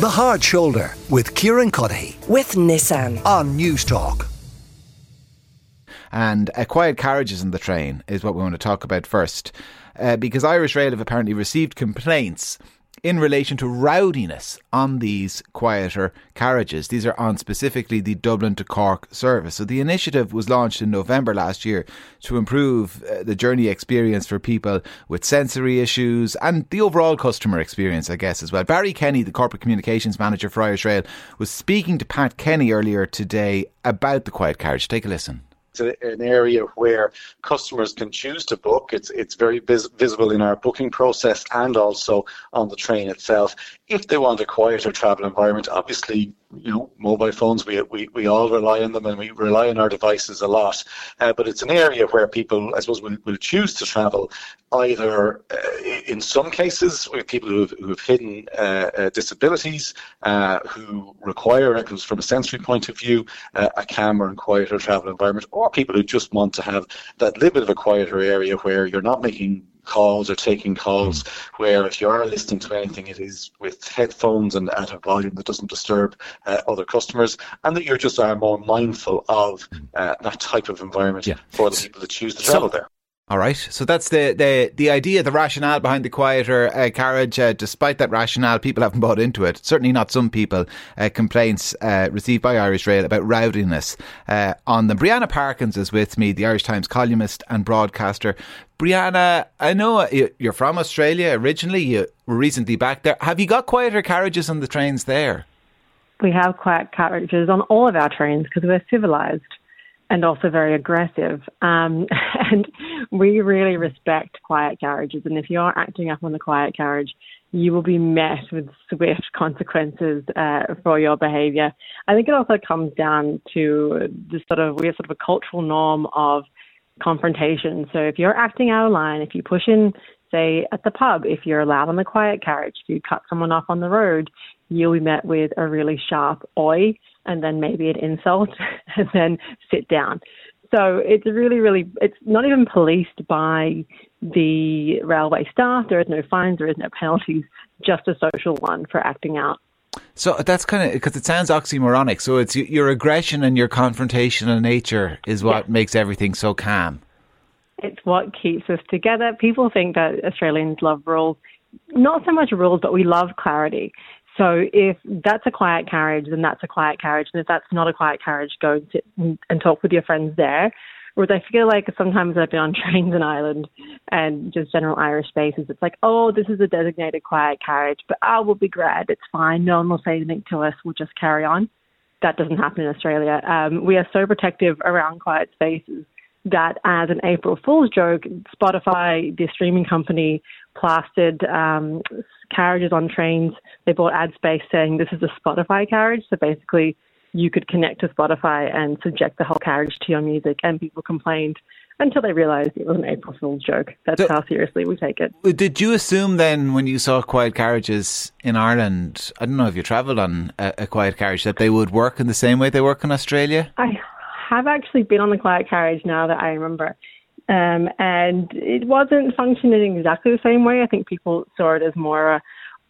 The Hard Shoulder with Kieran Cuddihy with Nissan on Newstalk. And uh, quiet carriages in the train is what we want to talk about first. Uh, because Irish Rail have apparently received complaints in relation to rowdiness on these quieter carriages. These are on specifically the Dublin to Cork service. So the initiative was launched in November last year to improve uh, the journey experience for people with sensory issues and the overall customer experience, I guess, as well. Barry Kenny, the corporate communications manager for Irish Rail, was speaking to Pat Kenny earlier today about the quiet carriage. Take a listen an area where customers can choose to book. It's it's very vis- visible in our booking process and also on the train itself. If they want a quieter travel environment, obviously you know, mobile phones, we, we, we all rely on them and we rely on our devices a lot. Uh, but it's an area where people, I suppose, will, will choose to travel either uh, in some cases with people who have, who have hidden uh, uh disabilities, uh, who require, from a sensory point of view, uh, a calmer and quieter travel environment, or people who just want to have that little bit of a quieter area where you're not making calls or taking calls where if you are listening to anything, it is with headphones and at a volume that doesn't disturb uh, other customers, and that you're just are more mindful of uh, that type of environment yeah. for the people that choose to travel so, there. All right. So that's the, the, the idea, the rationale behind the quieter uh, carriage. Uh, despite that rationale, people haven't bought into it. Certainly not some people. Uh, complaints uh, received by Irish Rail about rowdiness uh, on them. Brianna Parkins is with me, the Irish Times columnist and broadcaster. Brianna, I know you're from Australia originally. You were recently back there. Have you got quieter carriages on the trains there? We have quiet carriages on all of our trains because we're civilised and also very aggressive. Um, and we really respect quiet carriages. And if you're acting up on the quiet carriage, you will be met with swift consequences uh, for your behaviour. I think it also comes down to the sort of we have sort of a cultural norm of confrontation. So if you're acting out of line, if you push in, say at the pub, if you're loud on the quiet carriage, if you cut someone off on the road, you'll be met with a really sharp oi and then maybe an insult and then sit down. So it's really, really, it's not even policed by the railway staff. There is no fines, there is no penalties, just a social one for acting out. So that's kind of because it sounds oxymoronic. So it's your aggression and your confrontational nature is what yeah. makes everything so calm. It's what keeps us together. People think that Australians love rules. Not so much rules, but we love clarity. So if that's a quiet carriage, then that's a quiet carriage. And if that's not a quiet carriage, go sit and talk with your friends there. Whereas I feel like sometimes I've been on trains in Ireland and just general Irish spaces, it's like, oh, this is a designated quiet carriage, but oh, we'll be glad. It's fine. No one will say anything to us. We'll just carry on. That doesn't happen in Australia. Um, we are so protective around quiet spaces that as an April Fool's joke, Spotify, the streaming company, plastered um, carriages on trains. They bought ad space saying this is a Spotify carriage. So basically, you could connect to Spotify and subject the whole carriage to your music, and people complained until they realised it was an April Fool's joke. That's so, how seriously we take it. Did you assume then, when you saw quiet carriages in Ireland, I don't know if you travelled on a, a quiet carriage, that they would work in the same way they work in Australia? I have actually been on the quiet carriage now that I remember. Um, and it wasn't functioning exactly the same way. I think people saw it as more a,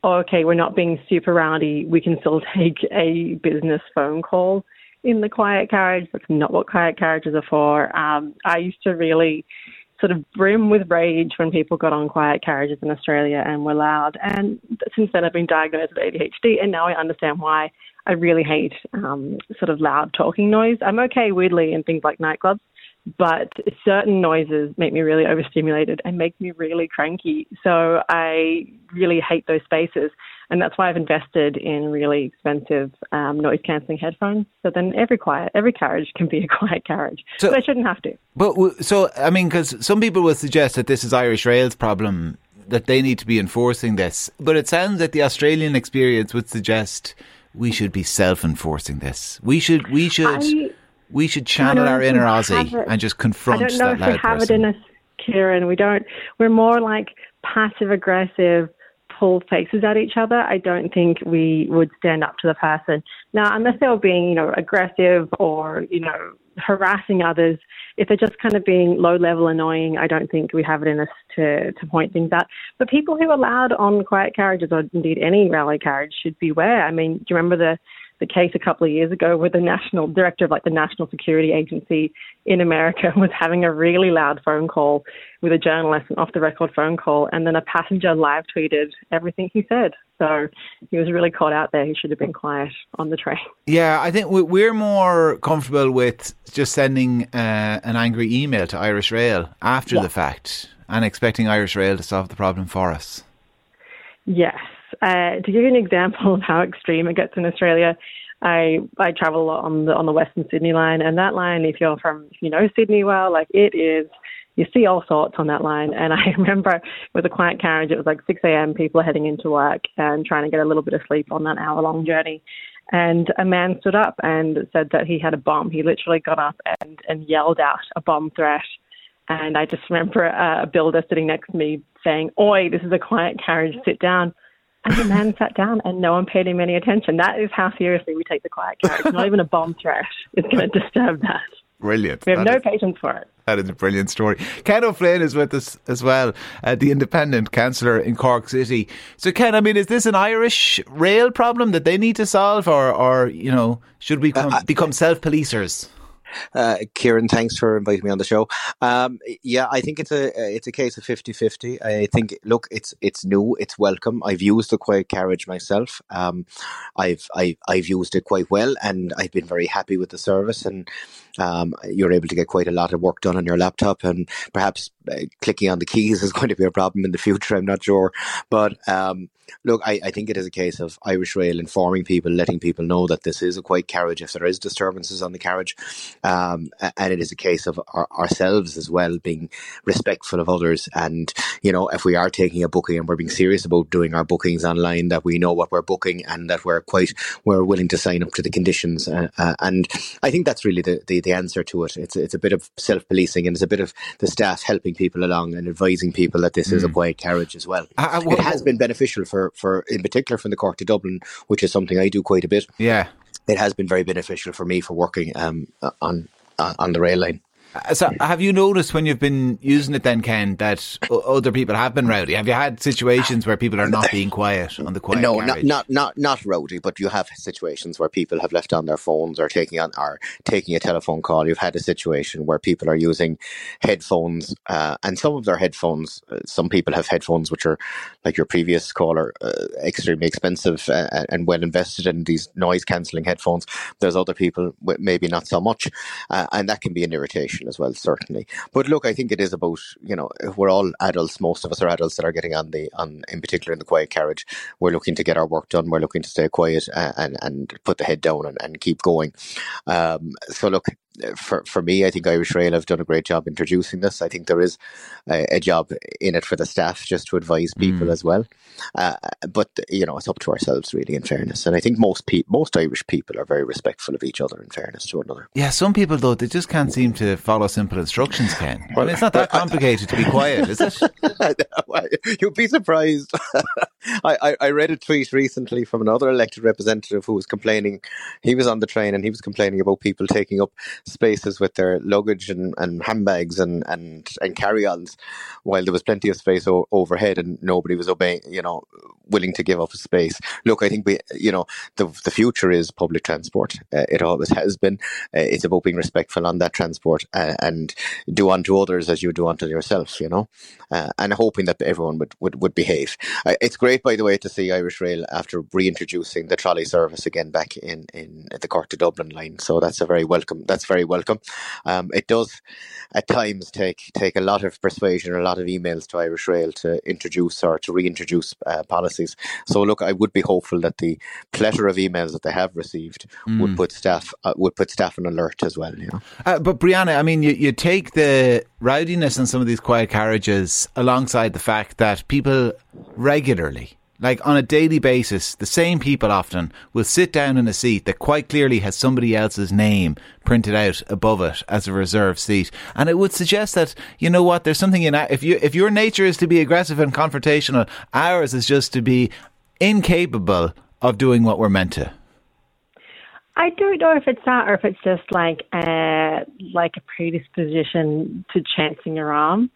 oh, okay, we're not being super rowdy. We can still take a business phone call in the quiet carriage. That's not what quiet carriages are for. Um, I used to really sort of brim with rage when people got on quiet carriages in Australia and were loud. And since then, I've been diagnosed with ADHD, and now I understand why. I really hate um, sort of loud talking noise. I'm okay, weirdly, in things like nightclubs, but certain noises make me really overstimulated and make me really cranky. So I really hate those spaces. And that's why I've invested in really expensive um, noise cancelling headphones. So then every quiet, every carriage can be a quiet carriage. So, but I shouldn't have to. But so, I mean, because some people will suggest that this is Irish Rail's problem, that they need to be enforcing this. But it sounds that the Australian experience would suggest we should be self-enforcing this. We should we should I, we should channel our inner Aussie and just confront that I don't know if we have person. it in us, Kieran. We don't. We're more like passive aggressive, pull faces at each other, I don't think we would stand up to the person. Now, unless they were being, you know, aggressive or, you know, harassing others, if they're just kind of being low level annoying, I don't think we have it in us to, to point things out. But people who are loud on quiet carriages or indeed any rally carriage should beware. I mean, do you remember the the case a couple of years ago where the national director of like the National Security Agency in America was having a really loud phone call with a journalist, an off the record phone call, and then a passenger live tweeted everything he said. So he was really caught out there. He should have been quiet on the train. Yeah, I think we're more comfortable with just sending uh, an angry email to Irish Rail after yeah. the fact and expecting Irish Rail to solve the problem for us. Yes. Uh, to give you an example of how extreme it gets in Australia, I I travel a lot on the on the Western Sydney line, and that line, if you're from if you know Sydney well, like it is, you see all sorts on that line. And I remember with a quiet carriage, it was like 6 a.m. People are heading into work and trying to get a little bit of sleep on that hour long journey. And a man stood up and said that he had a bomb. He literally got up and, and yelled out a bomb threat. And I just remember a builder sitting next to me saying, Oi, this is a quiet carriage, sit down. And the man sat down and no one paid him any attention. That is how seriously we take the quiet carriage. Not even a bomb threat is going to disturb that. Brilliant. We have that no is, patience for it. That is a brilliant story. Ken O'Flynn is with us as well, uh, the independent councillor in Cork City. So, Ken, I mean, is this an Irish rail problem that they need to solve, or, or you know, should we come, uh, become self policers? Uh, Kieran, thanks for inviting me on the show. Um, yeah, I think it's a it's a case of 50-50. I think look, it's it's new, it's welcome. I've used the quiet carriage myself. Um, I've I, I've used it quite well, and I've been very happy with the service. And um, you're able to get quite a lot of work done on your laptop, and perhaps uh, clicking on the keys is going to be a problem in the future. I'm not sure, but um, look, I, I, think it is a case of Irish Rail informing people, letting people know that this is a quiet carriage if there is disturbances on the carriage, um, and it is a case of our, ourselves as well being respectful of others, and you know if we are taking a booking and we're being serious about doing our bookings online, that we know what we're booking and that we're quite we're willing to sign up to the conditions, uh, uh, and I think that's really the, the, the answer to it. It's it's a bit of self policing and it's a bit of the staff helping people along and advising people that this mm. is a mm. quiet carriage as well. Uh, uh it has been beneficial for for, for in particular from the Cork to Dublin, which is something I do quite a bit. Yeah, it has been very beneficial for me for working um, on on the rail line. Uh, so, have you noticed when you've been using it, then Ken, that other people have been rowdy? Have you had situations where people are not being quiet on the quiet? No, not not not not rowdy, but you have situations where people have left on their phones or taking on or taking a telephone call. You've had a situation where people are using headphones, uh, and some of their headphones. Uh, some people have headphones which are like your previous caller, uh, extremely expensive uh, and well invested in these noise cancelling headphones. There's other people maybe not so much, uh, and that can be an irritation as well, certainly. But look, I think it is about you know we're all adults. Most of us are adults that are getting on the on in particular in the quiet carriage. We're looking to get our work done. We're looking to stay quiet and and, and put the head down and, and keep going. Um, so look, for for me, I think Irish Rail have done a great job introducing this. I think there is a, a job in it for the staff just to advise people mm. as well. Uh, but you know, it's up to ourselves really. In fairness, and I think most pe- most Irish people are very respectful of each other. In fairness to another. Yeah, some people though they just can't seem to follow simple instructions. Ken, well, I mean, it's not that complicated to be quiet, is it? You'd be surprised. I, I read a tweet recently from another elected representative who was complaining. He was on the train and he was complaining about people taking up spaces with their luggage and, and handbags and, and, and carry-ons while there was plenty of space o- overhead and nobody was obeying, you know, willing to give up space. Look, I think we, you know, the, the future is public transport. Uh, it always has been. Uh, it's about being respectful on that transport uh, and do unto others as you do unto yourself, you know, uh, and hoping that everyone would, would, would behave. Uh, it's great, by the way, to see Irish Rail after reintroducing the trolley service again back in, in the Cork to Dublin line. So that's a very welcome, that's very welcome. Um, it does at times take take a lot of persuasion, a lot of emails to Irish Rail to introduce or to reintroduce uh, policies. So look, I would be hopeful that the plethora of emails that they have received mm. would put staff uh, would put staff on alert as well. You know? uh, but Brianna, I mean, you, you take the rowdiness in some of these quiet carriages alongside the fact that people regularly like on a daily basis, the same people often will sit down in a seat that quite clearly has somebody else's name printed out above it as a reserved seat. And it would suggest that, you know what, there's something in if you if your nature is to be aggressive and confrontational, ours is just to be incapable of doing what we're meant to. I don't know if it's that or if it's just like a, like a predisposition to chancing your arm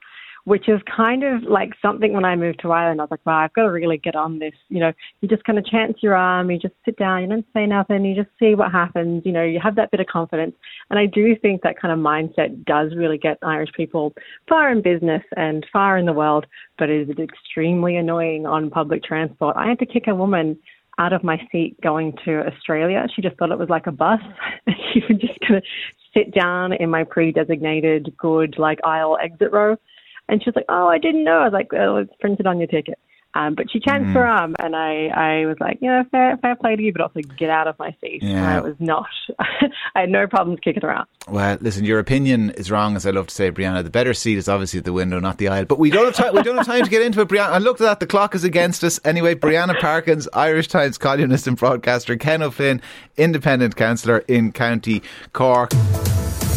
which is kind of like something when I moved to Ireland, I was like, wow, I've got to really get on this. You know, you just kind of chance your arm, you just sit down, you don't say nothing, you just see what happens. You know, you have that bit of confidence. And I do think that kind of mindset does really get Irish people far in business and far in the world, but it is extremely annoying on public transport. I had to kick a woman out of my seat going to Australia. She just thought it was like a bus. and she was just going to sit down in my pre-designated good like aisle exit row and she was like, "Oh, I didn't know." I was like, "Oh, it's printed on your ticket." Um, but she chanced mm. her arm, and I, I was like, you know, fair, fair play to you, but also get out of my seat. Yeah. I was not. I had no problems kicking her out. Well, listen, your opinion is wrong, as I love to say, Brianna. The better seat is obviously at the window, not the aisle. But we don't have time. we don't have time to get into it, Brianna. I looked at that. The clock is against us. Anyway, Brianna Parkins, Irish Times columnist and broadcaster, Ken O'Flynn, independent councillor in County Cork.